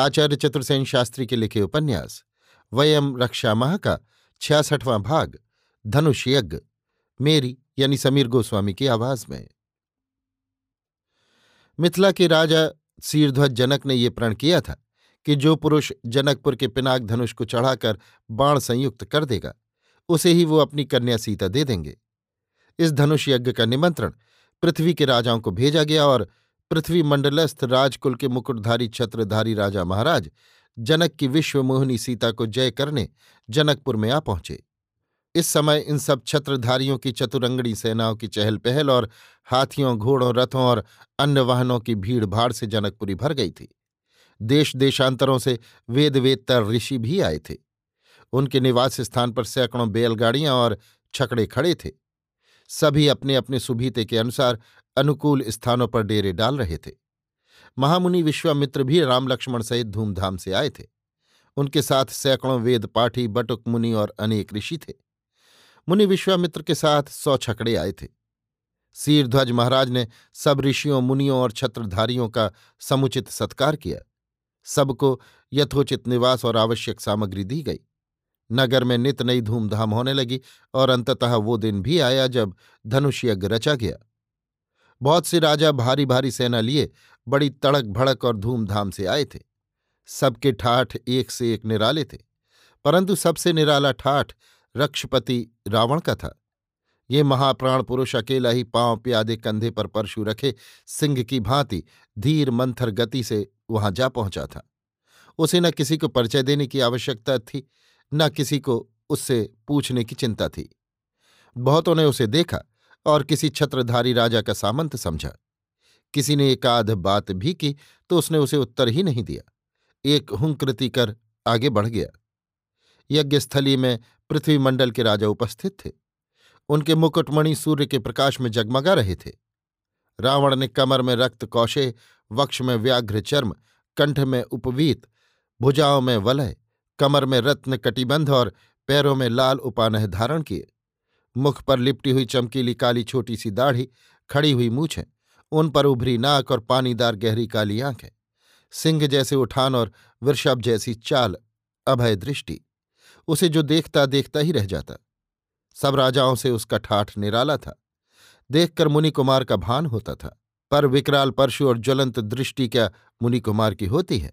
आचार्य चतुर्सेन शास्त्री के लिखे उपन्यास, वयम रक्षा माह का छियासठवां भाग, धनुष यज्ञ, मेरी यानी समीर गोस्वामी की आवाज़ में। मिथिला के राजा सीरध्वज जनक ने यह प्रण किया था कि जो पुरुष जनकपुर के पिनाक धनुष को चढ़ाकर बाण संयुक्त कर देगा, उसे ही वो अपनी कन्या सीता दे देंगे। इस धनुष यज्ञ का निमंत्रण पृथ्वी के राजाओं को भेजा गया और पृथ्वी मंडलस्थ राजकुल के मुकुटधारी छत्रधारी राजा महाराज जनक की विश्वमोहिनी सीता को जय करने जनकपुर में आ पहुँचे। इस समय इन सब छत्रधारियों की चतुरंगड़ी सेनाओं की चहल पहल और हाथियों, घोड़ों, रथों और अन्य वाहनों की भीड़ भाड़ से जनकपुरी भर गई थी। देश देशांतरों से वेद वेदतर ऋषि भी आए थे। उनके निवास स्थान पर सैकड़ों बैलगाड़ियाँ और छकड़े खड़े थे। सभी अपने अपने सुभीते के अनुसार अनुकूल स्थानों पर डेरे डाल रहे थे। महामुनि विश्वामित्र भी राम लक्ष्मण सहित धूमधाम से आए थे। उनके साथ सैकड़ों वेद पाठी, बटुक मुनि और अनेक ऋषि थे। मुनि विश्वामित्र के साथ सौ छकड़े आए थे। सीरध्वज महाराज ने सब ऋषियों, मुनियों और छत्रधारियों का समुचित सत्कार किया। सबको यथोचित निवास और आवश्यक सामग्री दी गई। नगर में नित नई धूमधाम होने लगी और अंततः वो दिन भी आया जब धनुष यज्ञ रचा गया। बहुत से राजा भारी भारी सेना लिए बड़ी तड़क भड़क और धूमधाम से आए थे। सबके ठाठ एक से एक निराले थे, परंतु सबसे निराला ठाठ रक्षपति रावण का था। ये महाप्राण पुरुष अकेला ही पाँव प्यादे कंधे पर परशु रखे सिंह की भांति धीर मंथर गति से वहाँ जा पहुँचा था। उसे न किसी को परिचय देने की आवश्यकता थी, न किसी को उससे पूछने की चिंता थी। बहुतों ने उसे देखा और किसी छत्रधारी राजा का सामंत समझा। किसी ने एक आध बात भी की तो उसने उसे उत्तर ही नहीं दिया। एक हुंकृति कर आगे बढ़ गया। यज्ञस्थली में पृथ्वीमंडल के राजा उपस्थित थे। उनके मुकुटमणि सूर्य के प्रकाश में जगमगा रहे थे। रावण ने कमर में रक्त कौशे, वक्ष में व्याघ्र चर्म, कंठ में उपवीत, भुजाओं में वलय, कमर में रत्न कटिबंध और पैरों में लाल उपानह धारण किए। मुख पर लिपटी हुई चमकीली काली छोटी सी दाढ़ी खड़ी हुई मूछें, उन पर उभरी नाक और पानीदार गहरी काली आँखें, सिंह जैसे उठान और वृषभ जैसी चाल अभय दृष्टि, उसे जो देखता देखता ही रह जाता। सब राजाओं से उसका ठाठ निराला था। देखकर मुनि कुमार का भान होता था। पर विकराल परशु और ज्वलंत दृष्टि क्या मुनि कुमार की होती है?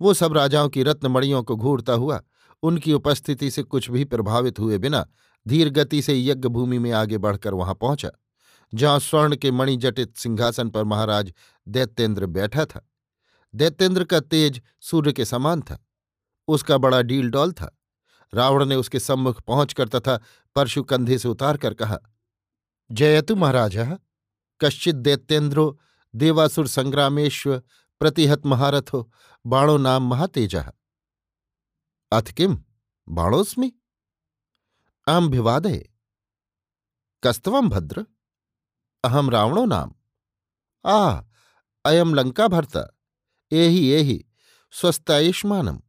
वो सब राजाओं की रत्नमणियों को घूरता हुआ उनकी उपस्थिति से कुछ भी प्रभावित हुए बिना धीर गति से यज्ञ भूमि में आगे बढ़कर वहाँ पहुँचा, जहाँ स्वर्ण के मणिजटित सिंहासन पर महाराज दैत्येंद्र बैठा था। दैत्येंद्र का तेज सूर्य के समान था, उसका बड़ा डील डॉल था। रावण ने उसके सम्मुख पहुंचकर तथा परशु कंधे से उतार कर कहा जयतु महाराज, कश्चित दैत्येन्द्रो देवासुर संग्रामेश्व, प्रतिहत महारथो, बाणो नाम महातेज। अथ किम? बाणोस्मी? अहम भिवादये कस्तवम भद्र। अहम रावणो नाम। आ अयम लंका भर्ता एहि एहि, स्वस्थायुष्मानम।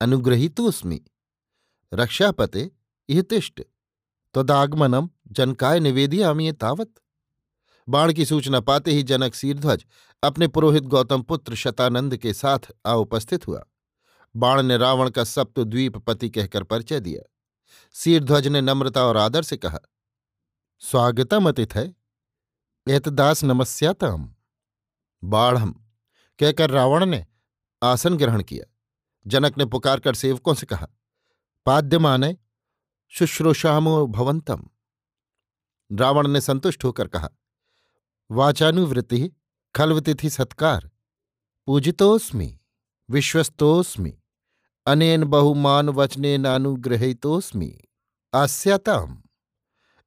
अनुग्रहीतोऽस्मि रक्षापते इह तिष्ट त्वदागमनम जनकाय निवेदियामी तावत बाण की सूचना पाते ही जनक सीरध्वज अपने पुरोहित गौतम पुत्र शतानंद के साथ आ उपस्थित हुआ। बाण ने रावण का सप्तद्वीपपति कहकर परिचय दिया। सीरध्वज ने नम्रता और आदर से कहा स्वागतम अतिथय एतदास नमस्यातम। बाढ़ कहकर रावण ने आसन ग्रहण किया। जनक ने पुकार कर सेवकों से कहा, पाद्यमान, शुश्रूषामो भवंतम रावण ने संतुष्ट होकर कहा, वाचानुवृत्ति खलवतिथि सत्कार पूजितोस्मि विश्वस्तोस्मि अनेन बहुमान वचने नानुग्रहितोस्मि आस्याताम।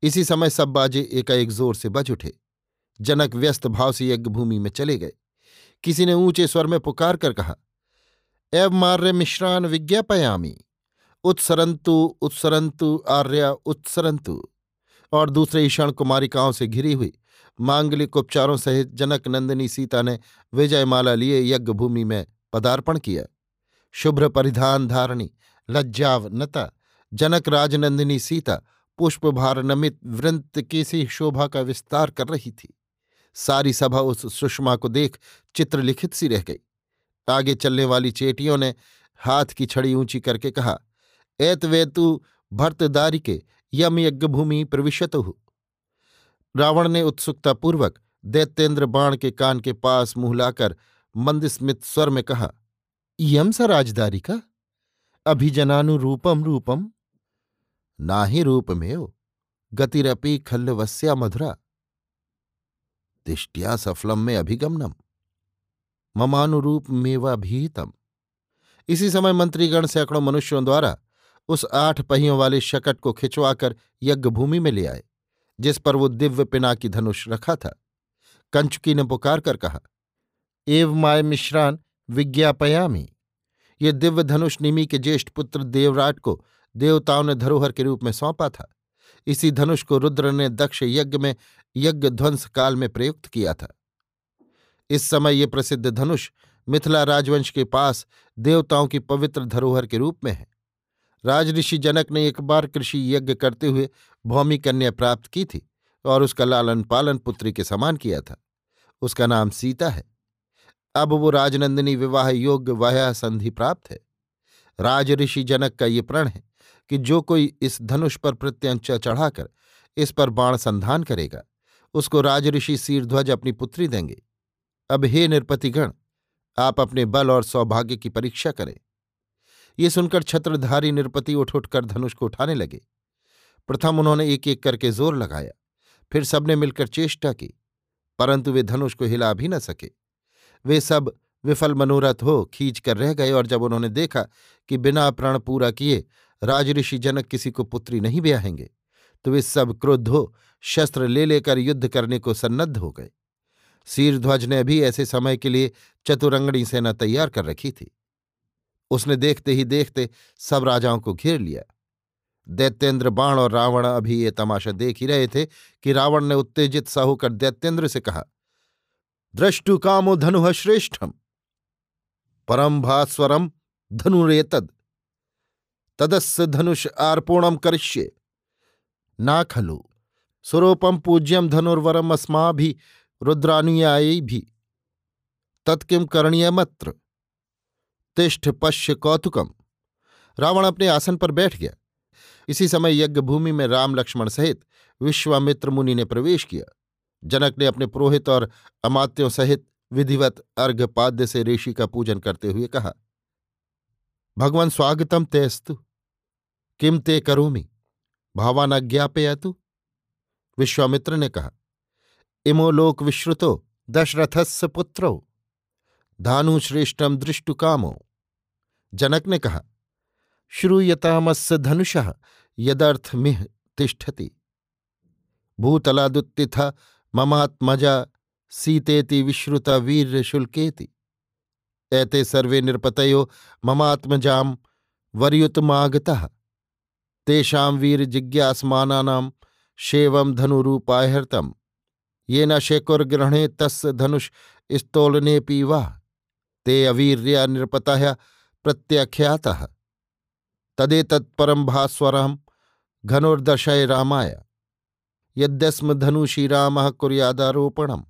इसी समय सब बाजे एकाएक ज़ोर से बज उठे। जनक व्यस्त भाव से यज्ञ भूमि में चले गए। किसी ने ऊँचे स्वर में पुकार कर कहा एव मार्य मिश्रान विज्ञापयामी उत्सरंतु उत्सरंतु आर्या उत्सरंतु और दूसरे ईशान कुमारिकाओं से घिरी हुई, मांगलिक उपचारों सहित जनक नंदिनी सीता ने विजयमाला लिए यज्ञ भूमि में पदार्पण किया। शुभ्र परिधान धारणी, लज्जावनता, जनक राजनंदिनी सीता पुष्पभार नमित वृंत किसी शोभा का विस्तार कर रही थी। सारी सभा उस सुषमा को देख चित्रलिखित सी रह गई। आगे चलने वाली चेटियों ने हाथ की छड़ी ऊँची करके कहा एत वेतु भर्तदारी के यम यज्ञ भूमि प्रविशत हो। रावण ने उत्सुकतापूर्वक दैत्येंद्र बाण के कान के पास मुँह लाकर मंदस्मित स्वर में कहा यम सा राजदारी का? अभिजनानुरूपम रूपम ही में हो गतिरपी खल्लवस्या मधुरा। दिष्टिया सफलम में अभिगमनम। ममानुरूप मेवाभीतम इसी समय मंत्रीगण सैकड़ों मनुष्यों द्वारा उस आठ पहियों वाले शकट को खिंचवाकर यज्ञ भूमि में ले आए, जिस पर वो दिव्य पिना की धनुष रखा था। कंचुकी ने पुकार कर कहा, एव माय मिश्रान विज्ञापयामी। ये दिव्य धनुष निमि के ज्येष्ठ पुत्र देवराट को देवताओं ने धरोहर के रूप में सौंपा था। इसी धनुष को रुद्र ने दक्ष यज्ञ में यज्ञ ध्वंस काल में प्रयुक्त किया था। इस समय ये प्रसिद्ध धनुष मिथिला राजवंश के पास देवताओं की पवित्र धरोहर के रूप में है। राजऋषि जनक ने एक बार कृषि यज्ञ करते हुए भौमी कन्या प्राप्त की थी और उसका लालन पालन पुत्री के समान किया था। उसका नाम सीता है। अब वो राजनंदिनी विवाह योग्य वाया संधि प्राप्त है। राजऋषि जनक का ये प्रण है कि जो कोई इस धनुष पर प्रत्यंचा चढ़ाकर इस पर बाण संधान करेगा, उसको राजऋषि सीरध्वज अपनी पुत्री देंगे। अब हे निरपतिगण, आप अपने बल और सौभाग्य की परीक्षा करें। ये सुनकर छत्रधारी निरपति उठ उठकर धनुष को उठाने लगे। प्रथम उन्होंने एक एक करके ज़ोर लगाया, फिर सबने मिलकर चेष्टा की, परंतु वे धनुष को हिला भी न सके। वे सब विफल मनोरथ हो खींच कर रह गए और जब उन्होंने देखा कि बिना प्रण पूरा किए राजऋषि जनक किसी को पुत्री नहीं ब्याहेंगे तो वे सब क्रुद्ध हो शस्त्र ले लेकर युद्ध करने को सन्नद्ध हो गए। सीरध्वज ने भी ऐसे समय के लिए चतुरंगणी सेना तैयार कर रखी थी। उसने देखते ही देखते सब राजाओं को घेर लिया। दैत्येंद्र, बाण और रावण अभी ये तमाशा देख ही रहे थे कि रावण ने उत्तेजित सा होकर दैत्येंद्र से कहा द्रष्टु कामो धनु श्रेष्ठम परम भास्वरम धनुरेतद। तदस्य धनुष आर्पोणम करिष्ये। ना खलु। स्वरूपम पूज्यम धनुर्वरम अस्मा भी रुद्रानुयायी भी तत्किम करणीयमत्र? तिष्ठ पश्य कौतुकम। रावण अपने आसन पर बैठ गया। इसी समय यज्ञ भूमि में राम लक्ष्मण सहित विश्वामित्र मुनि ने प्रवेश किया। जनक ने अपने पुरोहित और अमात्यों सहित विधिवत अर्घपाद्य से ऋषि का पूजन करते हुए कहा, भगवान स्वागतम तेस्तु। किम ते करोमि? भावान अज्ञापयतु विश्वामित्र ने कहा, इमो लोक विश्रुतो दशरथस्य पुत्रो। धानुश्रेष्ठम दृष्टुकामो। जनक ने कहा श्रूयतामस्य धनुष यदर्थमिह तिष्ठति। भूतलादुत्थिथ ममात्मजा सीतेति विश्रुता वीर्यशुल्केति। एते सर्वे निरपतयो ममात्मजाम वर्युतमागतः। तेषां वीरजिज्ञासमानानां शेवं ये न शेकुर्ग्रहणे तस्य धनुष स्तोलनेऽपि वा। ते अवीर्या नृपतः प्रत्याख्यातः। तदेतत्परं भास्वरं घनुर्दशय रामाय। यद्यस्म धनुषी रामः कुर्यादारोपणम्।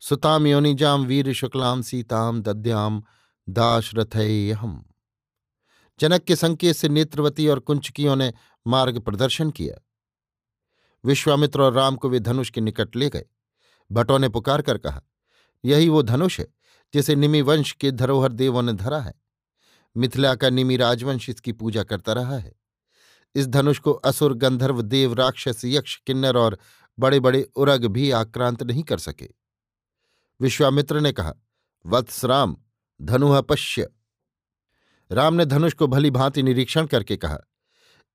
सुतां योनिजां वीरशुक्लां सीतां दद्यां दाशरथेयहम् जनक के संकेत से नेत्रवती और कुंचकियों ने मार्ग प्रदर्शन किया। विश्वामित्र और राम को वे धनुष के निकट ले गए। भटों ने पुकार कर कहा, यही वो धनुष है, जिसे निमि वंश के धरोहर देवों ने धरा है। मिथिला का निमि राजवंश इसकी पूजा करता रहा है। इस धनुष को असुर, गंधर्व, देव, राक्षस, यक्ष, किन्नर और बड़े बड़े उरग भी आक्रांत नहीं कर सके। विश्वामित्र ने कहा वत्स राम धनुह पश्य। राम ने धनुष को भली भांति निरीक्षण करके कहा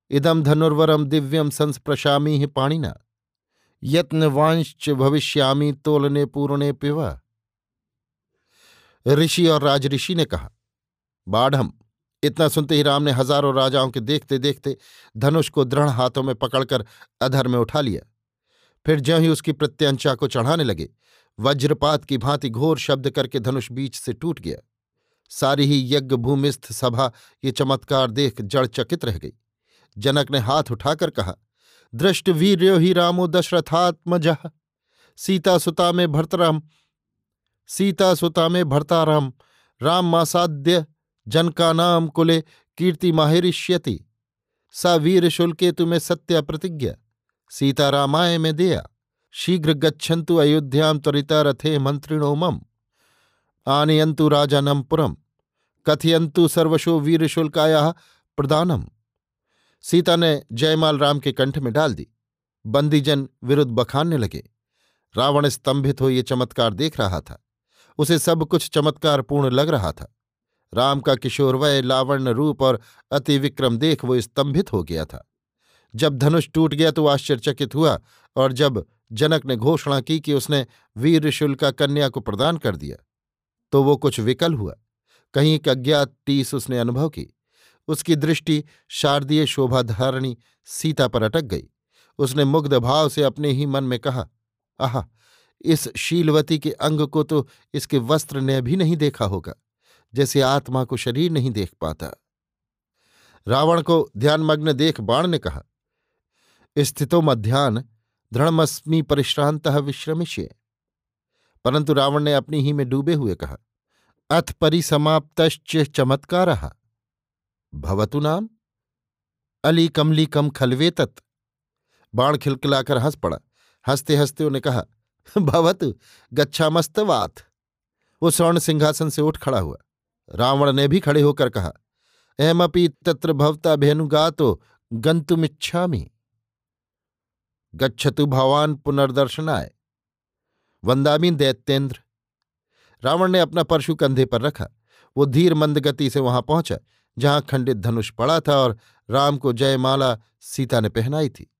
इदम धनुर्वरम दिव्यम संस्प्रशामी ही पाणिना। यत्नवांश्च भविष्यामी तोलने पूर्णे पिवा ऋषि और राजऋषि ने कहा बाढ़ इतना सुनते ही राम ने हज़ारों राजाओं के देखते देखते धनुष को दृढ़ हाथों में पकड़कर अधर में उठा लिया। फिर ज्यों ही उसकी प्रत्यंचा को चढ़ाने लगे, वज्रपात की भांति घोर शब्द करके धनुष बीच से टूट गया। सारी ही यज्ञ भूमिस्थ सभा ये चमत्कार देख जड़ चकित रह गई। जनक ने हाथ उठाकर कहा, दृष्ट वीर्यो ही रामो दशरथात्मज। सीता सुता में भरतराम सीता सुता में भरताराम। राम मासाद्य जन का नाम कुले कीर्ति माहिरिष्यति। सा वीर शुल्के तुम्हें सत्य प्रतिज्ञा। सीता रामाय में दिया। शीघ्र गच्छन्तु अयोध्याम त्वरिता रथे मंत्रिणो मम। आनयंतु राजानम पुरम। कथयंतु सर्वशो वीर शुल्काया प्रदानम। सीता ने जयमाल राम के कंठ में डाल दी। बंदीजन विरुद्ध बखानने लगे। रावण स्तंभित हो ये चमत्कार देख रहा था। उसे सब कुछ चमत्कारपूर्ण लग रहा था। राम का किशोरवय लावण्य रूप और अति विक्रम देख वो स्तंभित हो गया था। जब धनुष टूट गया तो आश्चर्यचकित हुआ और जब जनक ने घोषणा की कि उसने वीर शुल्का कन्या को प्रदान कर दिया तो वो कुछ विकल हुआ। कहीं एक अज्ञात टीस उसने अनुभव की। उसकी दृष्टि शारदीय शोभाधारणी सीता पर अटक गई। उसने मुग्ध भाव से अपने ही मन में कहा, आह, इस शीलवती के अंग को तो इसके वस्त्र ने भी नहीं देखा होगा। जैसे आत्मा को शरीर नहीं देख पाता। रावण को ध्यानमग्न देख बाण ने कहा, स्थितो मध्यान दृढ़मस्मी परिश्रांत विश्रमिष्य। परंतु रावण ने अपनी ही में डूबे हुए कहा, अथ परिसमाप्तश्च चमत्कार। भवतु नाम? अली कमली कम खलवेतत बाण खिलखिलाकर हंस पड़ा। हँसते हँसते उन्हें कहा, भवतु, गच्छामस्तवात। वो स्वर्ण सिंहासन से उठ खड़ा हुआ। रावण ने भी खड़े होकर कहा अहमपी तत्र भवता भेनुगा भेनुगातो गंतुमिच्छामी गच्छतु भवान पुनर्दर्शनाय। वंदामी दैत्येंद्र रावण ने अपना परशु कंधे पर रखा। वो धीर मंद गति से वहाँ पहुँचा, जहाँ खंडित धनुष पड़ा था और राम को जयमाला सीता ने पहनाई थी।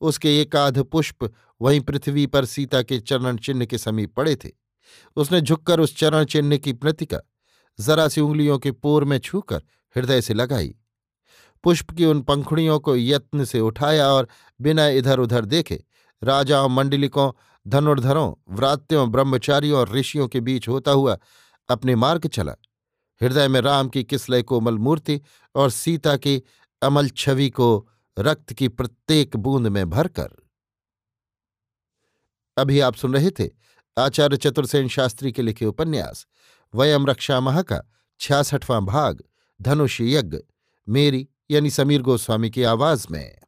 उसके एकाध पुष्प वहीं पृथ्वी पर सीता के चरण चिन्ह के समीप पड़े थे। उसने झुककर उस चरण चिन्ह की प्रतिका जरा सी उंगलियों के पोर में छूकर हृदय से लगाई। पुष्प की उन पंखुड़ियों को यत्न से उठाया और बिना इधर उधर देखे राजाओं, मंडलिकों, धनुर्धरों, व्रात्यों, ब्रह्मचारियों और ऋषियों के बीच होता हुआ अपने मार्ग चला। हृदय में राम की किसलय कोमल मूर्ति और सीता की अमल छवि को रक्त की प्रत्येक बूंद में भरकर। अभी आप सुन रहे थे आचार्य चतुर्सेन शास्त्री के लिखे उपन्यास। वयम रक्षामह का। छियासठवां भाग। धनुष यज्ञ। मेरी यानी समीर गोस्वामी की आवाज़ में।